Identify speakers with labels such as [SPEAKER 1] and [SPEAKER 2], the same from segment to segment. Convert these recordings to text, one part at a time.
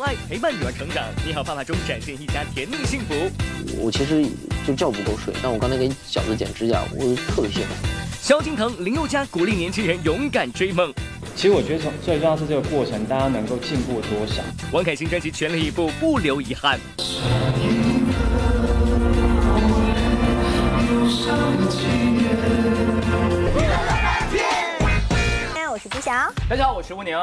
[SPEAKER 1] 用爱陪伴女儿成长。你好，爸爸中展现一家甜蜜幸福。
[SPEAKER 2] 我其实就觉不够睡，但我刚才给小子剪指甲，我特别幸福。
[SPEAKER 1] 萧敬腾、林宥嘉鼓励年轻人勇敢追梦。
[SPEAKER 3] 其实我觉得从最重要是这个过程，大家能够进步多少。
[SPEAKER 1] 王凯新专辑全力以赴，不留遗憾。
[SPEAKER 4] 我是朱晓，
[SPEAKER 1] 大家好，我是吴宁。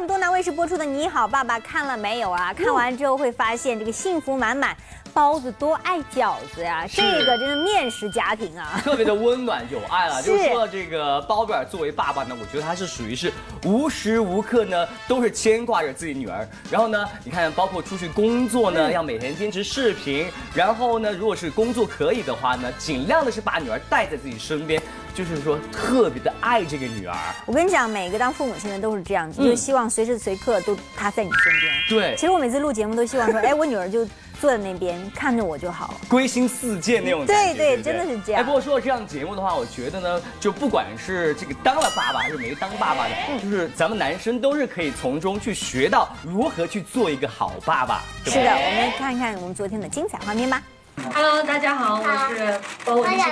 [SPEAKER 4] 么东南卫视播出的《你好，爸爸》看了没有啊？看完之后会发现这个幸福满满，包子多爱饺子呀！这个真是面食家庭啊，
[SPEAKER 5] 特别的温暖有爱了。就是说到这个包贝尔作为爸爸呢，我觉得他是属于是无时无刻呢都是牵挂着自己女儿。然后呢，你看包括出去工作呢，要每天坚持视频。然后呢，如果是工作可以的话呢，尽量的是把女儿带在自己身边。就是说，特别的爱这个女儿。
[SPEAKER 4] 我跟你讲，每个当父母亲的都是这样子，就希望随时随刻都她在你身边。
[SPEAKER 5] 对，
[SPEAKER 4] 其实我每次录节目都希望说，哎，我女儿就坐在那边看着我就好，
[SPEAKER 5] 归心似箭那种。
[SPEAKER 4] 对对，真的是这样。
[SPEAKER 5] 哎，不过说到这样节目的话，我觉得呢，就不管是这个当了爸爸还是没当爸爸的，就是咱们男生都是可以从中去学到如何去做一个好爸爸。
[SPEAKER 4] 是的，我们来看一看我们昨天的精彩画面吧。
[SPEAKER 6] Hello，大家好，我是包文婧。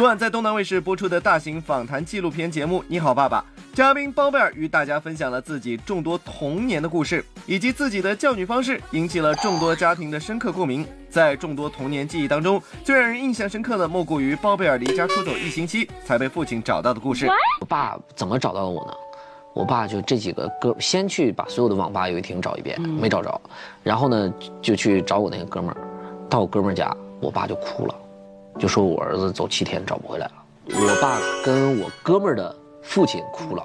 [SPEAKER 7] 昨晚在东南卫视播出的大型访谈纪录片节目《你好，爸爸》，嘉宾包贝尔与大家分享了自己众多童年的故事，以及自己的教女方式，引起了众多家庭的深刻共鸣。在众多童年记忆当中，最让人印象深刻的莫过于包贝尔离家出走一星期才被父亲找到的故事。
[SPEAKER 2] 我爸怎么找到我呢？我爸就这几个哥，先去把所有的网吧、游戏厅找一遍，没找着，然后呢就去找我那个哥们儿，到我哥们儿家，我爸就哭了，就说我儿子走七天找不回来了。我爸跟我哥们儿的父亲哭了。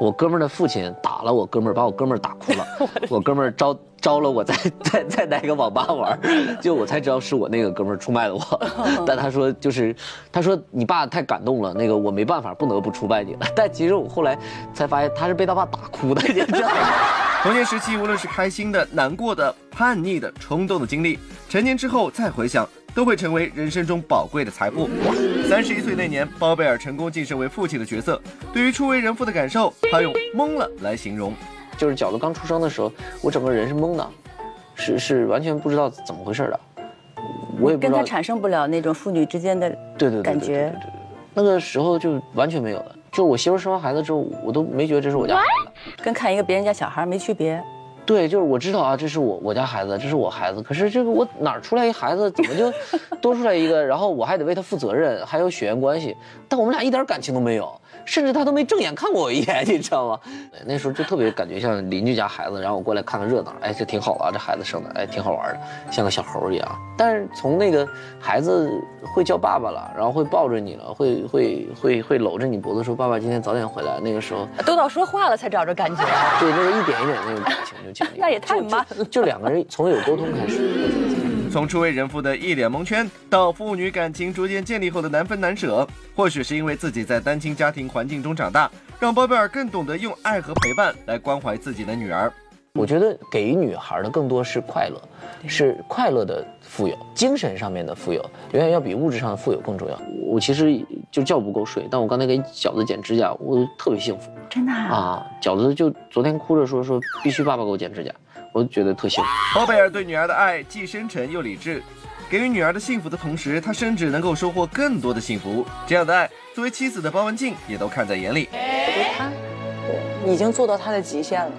[SPEAKER 2] 我哥们儿的父亲打了我哥们儿，把我哥们儿打哭了。我哥们儿招招了我在在在哪个网吧玩，就我才知道是我那个哥们儿出卖了我。但他说就是，他说你爸太感动了，那个我没办法，不得不出卖你了。但其实我后来才发现他是被他爸打哭的，你知道吗？
[SPEAKER 7] 童年时期无论是开心的、难过的、叛逆的、冲动的经历，成年之后再回想。都会成为人生中宝贵的财富。三十一岁那年，包贝尔成功晋升为父亲的角色。对于初为人父的感受，他用“懵了”来形容。
[SPEAKER 2] 就是饺子刚出生的时候，我整个人是懵的，是是完全不知道怎么回事的。
[SPEAKER 6] 我也跟他产生不了那种父女之间的
[SPEAKER 2] 对对
[SPEAKER 6] 感觉。
[SPEAKER 2] 那个时候就完全没有了。就我媳妇生完孩子之后，我都没觉得这是我家孩子，
[SPEAKER 6] 跟看一个别人家小孩没区别。
[SPEAKER 2] 对，就是我知道啊，这是我我家孩子，这是我孩子。可是这个我哪儿出来一孩子，怎么就多出来一个？然后我还得为他负责任，还有血缘关系，但我们俩一点感情都没有。甚至他都没正眼看过我一眼，你知道吗？那时候就特别感觉像邻居家孩子，然后我过来看看热闹，哎，这挺好啊，这孩子生的，哎，挺好玩的，像个小猴一样。但是从那个孩子会叫爸爸了，然后会抱着你了，会会会会搂着你脖子说：“爸爸今天早点回来。”那个时候
[SPEAKER 6] 都到说话了才找着感觉。
[SPEAKER 2] 对，那个一点一点那种感情就建立。
[SPEAKER 6] 那也太慢了。
[SPEAKER 2] 就两个人从有沟通开始。
[SPEAKER 7] 从初为人父的一脸蒙圈，到父女感情逐渐建立后的难分难舍，或许是因为自己在单亲家庭环境中长大，让包贝尔更懂得用爱和陪伴来关怀自己的女儿。
[SPEAKER 2] 我觉得给予女孩的更多是快乐，是快乐的富有，精神上面的富有，远远要比物质上的富有更重要。我其实就觉不够睡，但我刚才给饺子剪指甲，我特别幸福。
[SPEAKER 4] 真的啊？
[SPEAKER 2] 饺子就昨天哭着说说必须爸爸给我剪指甲。我觉得特幸福。
[SPEAKER 7] 包贝尔对女儿的爱既深沉又理智，给予女儿的幸福的同时，他甚至能够收获更多的幸福。这样的爱，作为妻子的包文婧也都看在眼里。
[SPEAKER 6] 我觉得他，对，已经做到他的极限了。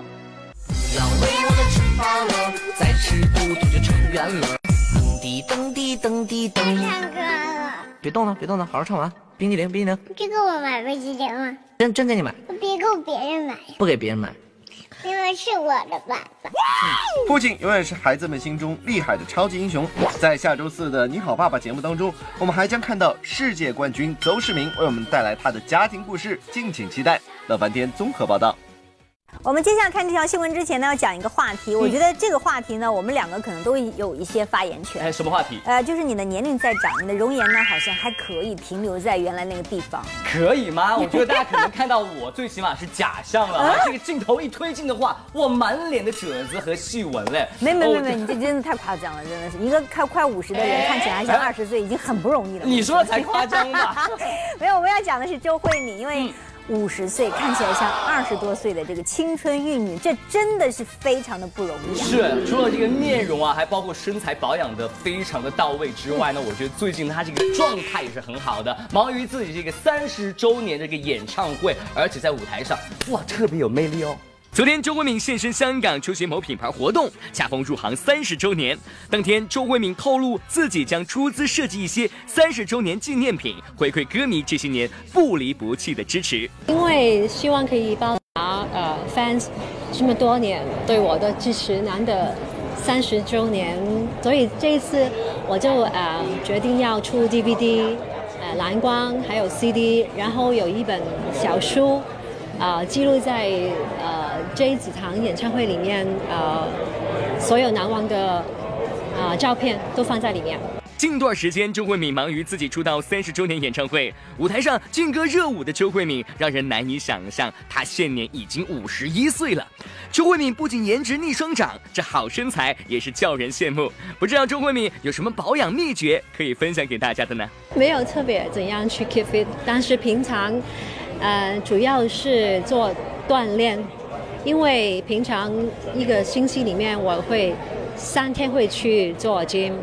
[SPEAKER 8] 噔滴噔滴噔。唱歌了。
[SPEAKER 2] 别动了，别动了，好好唱完。冰激凌，冰激凌。
[SPEAKER 8] 这给我买冰激凌吗？
[SPEAKER 2] 真真给你买。
[SPEAKER 8] 别给我别人买。
[SPEAKER 2] 不给别人买。
[SPEAKER 8] 因为是我的爸爸。
[SPEAKER 7] 父亲永远是孩子们心中厉害的超级英雄。在下周四的《你好，爸爸》节目当中，我们还将看到世界冠军邹市明为我们带来他的家庭故事，敬请期待。乐翻天综合报道。
[SPEAKER 4] 我们接下来看这条新闻之前呢，要讲一个话题。我觉得这个话题呢，我们两个可能都有一些发言权。
[SPEAKER 5] 哎，什么话题？
[SPEAKER 4] 呃，就是你的年龄在长，你的容颜呢，好像还可以停留在原来那个地方。
[SPEAKER 5] 可以吗？我觉得大家可能看到我，最起码是假象了。这个镜头一推进的话，我满脸的褶子和细纹嘞。
[SPEAKER 4] 没没没没，你这真的太夸张了，真的是一个快快五十的人，看起来还像二十岁，已经很不容易了。
[SPEAKER 5] 你说的才夸张吧？
[SPEAKER 4] 没有，我们要讲的是周慧敏，因为。五十岁，看起来像二十多岁的这个青春玉女，这真的是非常的不容易。
[SPEAKER 5] 是，除了这个面容啊，还包括身材保养的非常的到位之外呢，我觉得最近她这个状态也是很好的，忙于自己这个三十周年这个演唱会，而且在舞台上，哇，特别有魅力哦。
[SPEAKER 1] 昨天，周慧敏现身香港出席某品牌活动，恰逢入行三十周年。当天，周慧敏透露自己将出资设计一些三十周年纪念品，回馈歌迷这些年不离不弃的支持。
[SPEAKER 9] 因为希望可以报答呃 fans 这么多年对我的支持，难得三十周年，所以这一次我就呃决定要出 DVD，呃蓝光还有 CD，然后有一本小书。啊，记录在呃这几场演唱会里面，呃，所有难忘的啊照片都放在里面。
[SPEAKER 1] 近段时间，周慧敏忙于自己出道三十周年演唱会，舞台上劲歌热舞的周慧敏让人难以想象，她现年已经五十一岁了。周慧敏不仅颜值逆生长，这好身材也是叫人羡慕。不知道周慧敏有什么保养秘诀可以分享给大家的呢？
[SPEAKER 9] 没有特别怎样去 keep fit，但是平常。呃，主要是做锻炼，因为平常一个星期里面我会三天会去做 gym，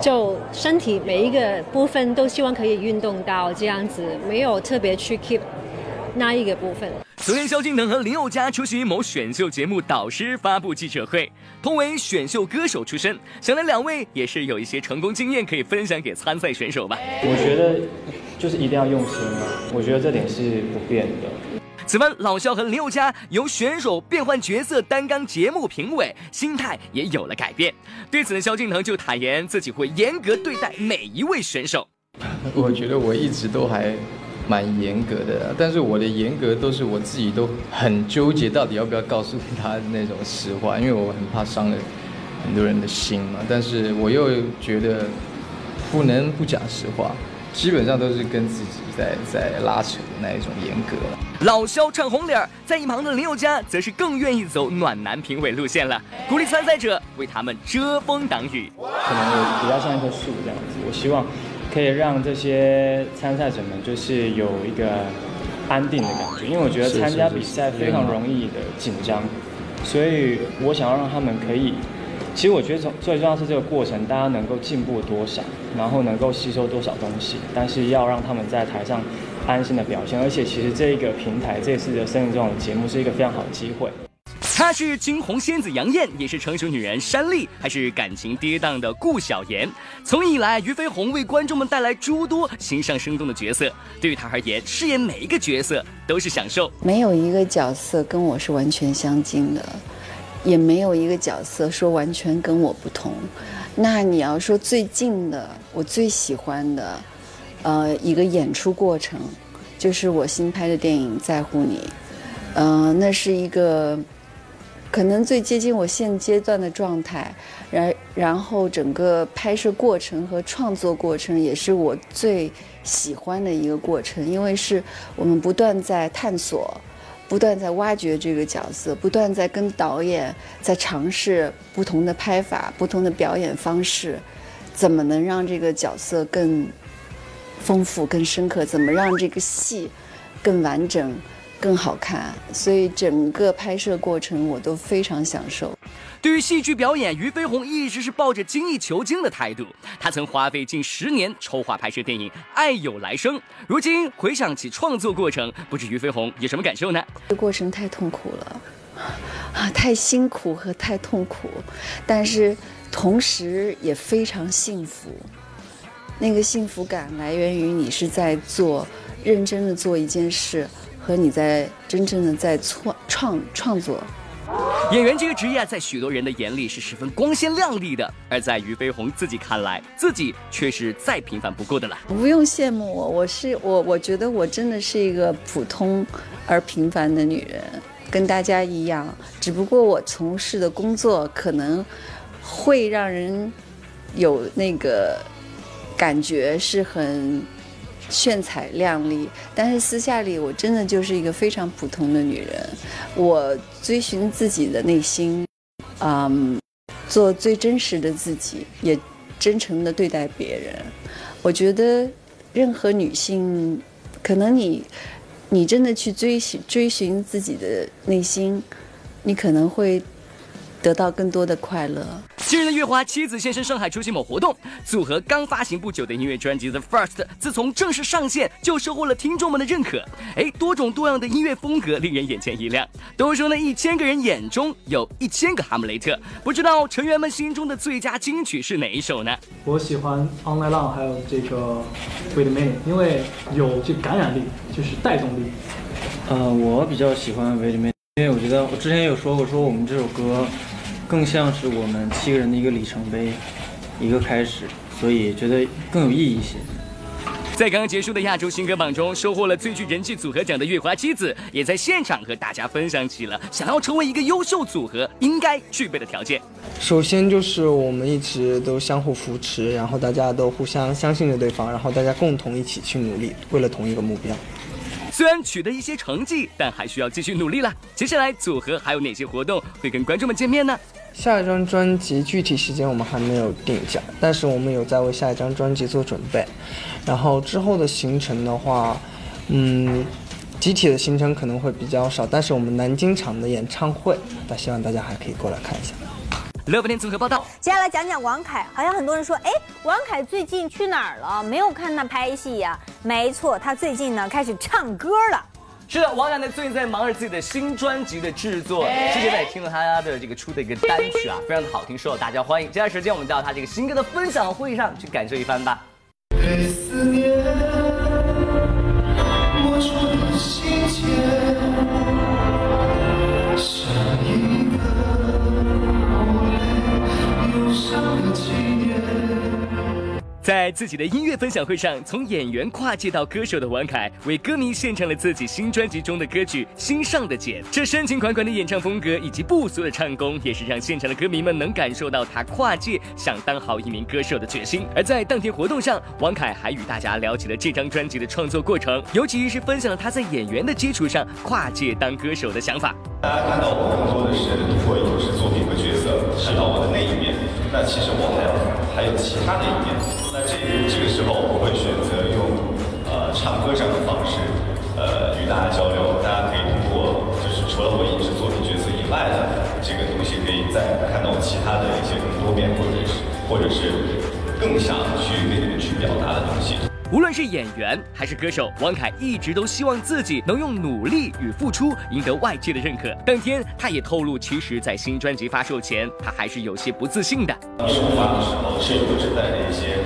[SPEAKER 9] 就身体每一个部分都希望可以运动到这样子，没有特别去 keep 那一个部分。
[SPEAKER 1] 昨天，萧敬腾和林宥嘉出席某选秀节目导师发布记者会，同为选秀歌手出身，想来两位也是有一些成功经验可以分享给参赛选手吧。
[SPEAKER 3] 我觉得。就是一定要用心嘛，我觉得这点是不变的。
[SPEAKER 1] 此番老肖和林宥嘉由选手变换角色担纲节目评委，心态也有了改变。对此呢，萧敬腾就坦言自己会严格对待每一位选手。
[SPEAKER 10] 我觉得我一直都还蛮严格的，但是我的严格都是我自己都很纠结，到底要不要告诉他那种实话，因为我很怕伤了很多人的心嘛。但是我又觉得不能不讲实话。基本上都是跟自己在在拉扯的那一种严格了。
[SPEAKER 1] 老肖唱红脸儿，在一旁的林宥嘉则是更愿意走暖男评委路线了，鼓励参赛者为他们遮风挡雨。
[SPEAKER 3] 可能我比较像一棵树这样子，我希望可以让这些参赛者们就是有一个安定的感觉，因为我觉得参加比赛非常容易的紧张，所以我想要让他们可以。其实我觉得从最重要是这个过程，大家能够进步多少，然后能够吸收多少东西，但是要让他们在台上安心的表现。而且其实这个平台这次的《生日这种节目是一个非常好的机会。
[SPEAKER 1] 她是惊鸿仙子杨艳，也是成熟女人山丽，还是感情跌宕的顾晓妍。从艺以来，俞飞鸿为观众们带来诸多形象生动的角色。对于她而言，饰演每一个角色都是享受。
[SPEAKER 6] 没有一个角色跟我是完全相近的。也没有一个角色说完全跟我不同。那你要说最近的，我最喜欢的，呃，一个演出过程，就是我新拍的电影《在乎你》。嗯，那是一个可能最接近我现阶段的状态。然然后整个拍摄过程和创作过程也是我最喜欢的一个过程，因为是我们不断在探索。不断在挖掘这个角色，不断在跟导演在尝试不同的拍法、不同的表演方式，怎么能让这个角色更丰富、更深刻？怎么让这个戏更完整、更好看？所以整个拍摄过程我都非常享受。
[SPEAKER 1] 对于戏剧表演，俞飞鸿一直是抱着精益求精的态度。他曾花费近十年筹划拍摄电影《爱有来生》，如今回想起创作过程，不知俞飞鸿有什么感受呢？
[SPEAKER 6] 这过程太痛苦了，啊，太辛苦和太痛苦，但是同时也非常幸福。那个幸福感来源于你是在做认真的做一件事，和你在真正的在创创创作。
[SPEAKER 1] 演员这个职业啊，在许多人的眼里是十分光鲜亮丽的，而在俞飞鸿自己看来，自己却是再平凡不过的了。
[SPEAKER 6] 不用羡慕我，我是我，我觉得我真的是一个普通而平凡的女人，跟大家一样。只不过我从事的工作可能会让人有那个感觉是很。炫彩亮丽，但是私下里我真的就是一个非常普通的女人。我追寻自己的内心，嗯，做最真实的自己，也真诚的对待别人。我觉得任何女性，可能你你真的去追寻追寻自己的内心，你可能会得到更多的快乐。
[SPEAKER 1] 近日的月华妻子现身上海出席某活动，组合刚发行不久的音乐专辑《The First》，自从正式上线就收获了听众们的认可。哎，多种多样的音乐风格令人眼前一亮。都说呢，一千个人眼中有一千个哈姆雷特，不知道成员们心中的最佳金曲是哪一首呢？
[SPEAKER 11] 我喜欢《On l i n e Long》还有这个《Wait a Minute》，因为有这感染力，就是带动力。
[SPEAKER 3] 呃，我比较喜欢《Wait a Minute》，因为我觉得我之前有说过，说我们这首歌。更像是我们七个人的一个里程碑，一个开始，所以觉得更有意义一些。
[SPEAKER 1] 在刚刚结束的亚洲新歌榜中，收获了最具人气组合奖的月华妻子，也在现场和大家分享起了想要成为一个优秀组合应该具备的条件。
[SPEAKER 12] 首先就是我们一直都相互扶持，然后大家都互相相信着对方，然后大家共同一起去努力，为了同一个目标。
[SPEAKER 1] 虽然取得一些成绩，但还需要继续努力了。接下来组合还有哪些活动会跟观众们见面呢？
[SPEAKER 12] 下一张专辑具体时间我们还没有定下，但是我们有在为下一张专辑做准备。然后之后的行程的话，嗯，集体的行程可能会比较少，但是我们南京场的演唱会，那希望大家还可以过来看一下。
[SPEAKER 1] 乐不天综合报道。
[SPEAKER 4] 接下来讲讲王凯，好像很多人说，哎，王凯最近去哪儿了？没有看他拍戏呀？没错，他最近呢开始唱歌了。
[SPEAKER 5] 是的，王凯呢最近在忙着自己的新专辑的制作，之前呢也听了他的这个出的一个单曲啊，非常的好听，受到大家欢迎。接下来时间我们到他这个新歌的分享会上去感受一番吧。
[SPEAKER 1] 在自己的音乐分享会上，从演员跨界到歌手的王凯，为歌迷献唱了自己新专辑中的歌曲《心上的茧》。这深情款款的演唱风格以及不俗的唱功，也是让现场的歌迷们能感受到他跨界想当好一名歌手的决心。而在当天活动上，王凯还与大家聊起了这张专辑的创作过程，尤其是分享了他在演员的基础上跨界当歌手的想法。
[SPEAKER 13] 大家看到我更多的是会就是作品和角色，看到我的那一面。那其实我还有还有其他的一面。这这个时候，我会选择用呃唱歌这样的方式，呃与大家交流。大家可以通过就是除了我影视作品角色以外的这个东西，可以再看到其他的一些更多面，或者是或者是更想去跟你们去表达的东西。
[SPEAKER 1] 无论是演员还是歌手，王凯一直都希望自己能用努力与付出赢得外界的认可。当天，他也透露，其实，在新专辑发售前，他还是有些不自信的。
[SPEAKER 13] 首发的时候，是有自带的一些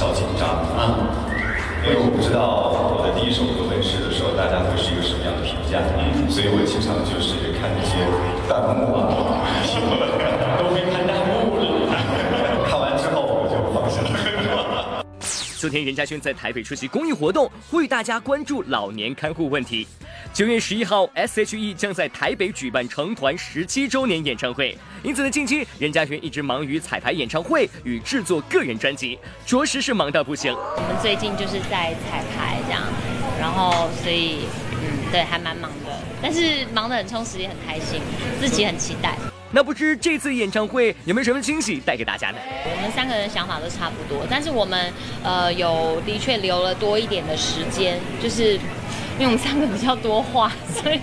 [SPEAKER 13] 小紧张啊，因为我不知道我的第一首歌问世的时候，大家会是一个什么样的评价，所以我经常就是看那些弹幕啊，都没看弹幕了，看完之后我就放下了。
[SPEAKER 1] 昨天，任嘉轩在台北出席公益活动，呼吁大家关注老年看护问题。九月十一号，S.H.E 将在台北举办成团十七周年演唱会，因此呢，近期任嘉轩一直忙于彩排演唱会与制作个人专辑，着实是忙到不行。
[SPEAKER 14] 我们最近就是在彩排这样，然后所以，嗯，对，还蛮忙的，但是忙得很充实，也很开心，自己很期待。
[SPEAKER 1] 那不知这次演唱会有没有什么惊喜带给大家呢？
[SPEAKER 14] 我们三个人想法都差不多，但是我们呃有的确留了多一点的时间，就是因为我们三个比较多话，所以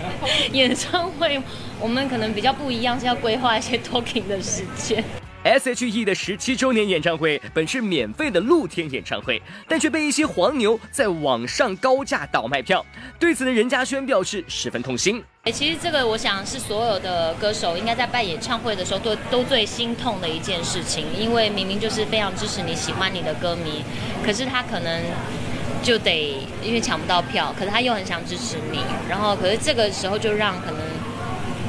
[SPEAKER 14] 演唱会我们可能比较不一样，是要规划一些 talking 的时间。
[SPEAKER 1] S.H.E 的十七周年演唱会本是免费的露天演唱会，但却被一些黄牛在网上高价倒卖票。对此呢，任嘉轩表示十分痛心。
[SPEAKER 14] 其实这个我想是所有的歌手应该在办演唱会的时候都都最心痛的一件事情，因为明明就是非常支持你喜欢你的歌迷，可是他可能就得因为抢不到票，可是他又很想支持你，然后可是这个时候就让可能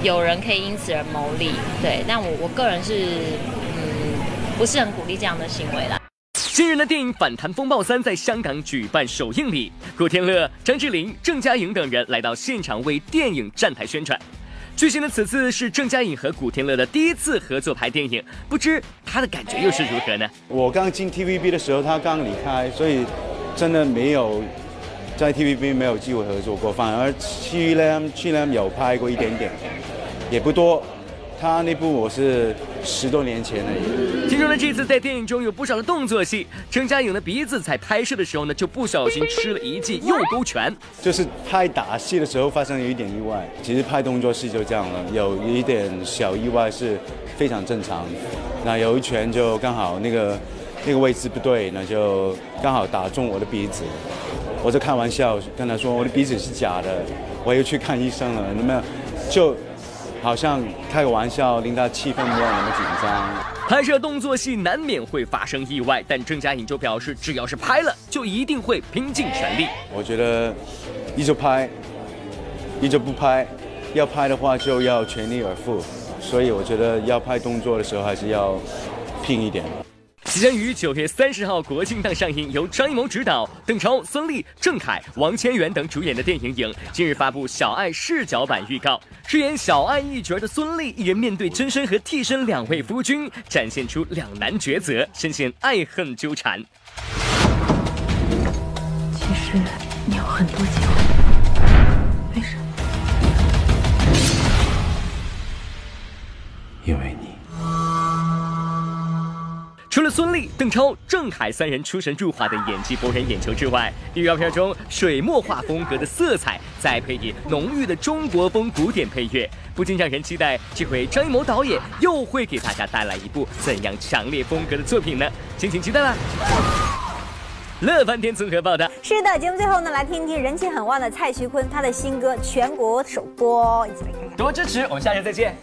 [SPEAKER 14] 有人可以因此而牟利。对，但我我个人是嗯。不是很鼓励这样的行为啦。
[SPEAKER 1] 今日的电影《反弹风暴三》在香港举办首映礼，古天乐、张智霖、郑嘉颖等人来到现场为电影站台宣传。据悉呢，此次是郑嘉颖和古天乐的第一次合作拍电影，不知他的感觉又是如何呢？
[SPEAKER 15] 我刚进 TVB 的时候，他刚离开，所以真的没有在 TVB 没有机会合作过，反而去年去年有拍过一点点，也不多。他那部我是十多年前了已。
[SPEAKER 1] 听说呢，这次在电影中有不少的动作戏，郑嘉颖的鼻子在拍摄的时候呢，就不小心吃了一记右勾拳。
[SPEAKER 15] 就是拍打戏的时候发生了一点意外，其实拍动作戏就这样了，有一点小意外是非常正常。那有一拳就刚好那个那个位置不对，那就刚好打中我的鼻子。我在开玩笑跟他说我的鼻子是假的，我又去看医生了。那么就好像开个玩笑，令他气氛没有那么紧张。
[SPEAKER 1] 拍摄动作戏难免会发生意外，但郑嘉颖就表示，只要是拍了，就一定会拼尽全力。
[SPEAKER 15] 我觉得一直拍，一直不拍，要拍的话就要全力而赴。所以我觉得要拍动作的时候还是要拼一点。
[SPEAKER 1] 即将于九月三十号国庆档上映，由张艺谋执导、邓超、孙俪、郑恺、王千源等主演的电影《影》，近日发布小爱视角版预告。饰演小爱一角的孙俪，一人面对真身和替身两位夫君，展现出两难抉择，深陷爱恨纠缠。邓超、郑恺三人出神入化的演技博人眼球之外，预告片中水墨画风格的色彩，再配以浓郁的中国风古典配乐，不禁让人期待这回张艺谋导演又会给大家带来一部怎样强烈风格的作品呢？敬请期待啦！乐翻天综合报道。
[SPEAKER 4] 是的，节目最后呢，来听听人气很旺的蔡徐坤他的新歌全国首播，一起来看看。
[SPEAKER 5] 多支持，我们下期再见。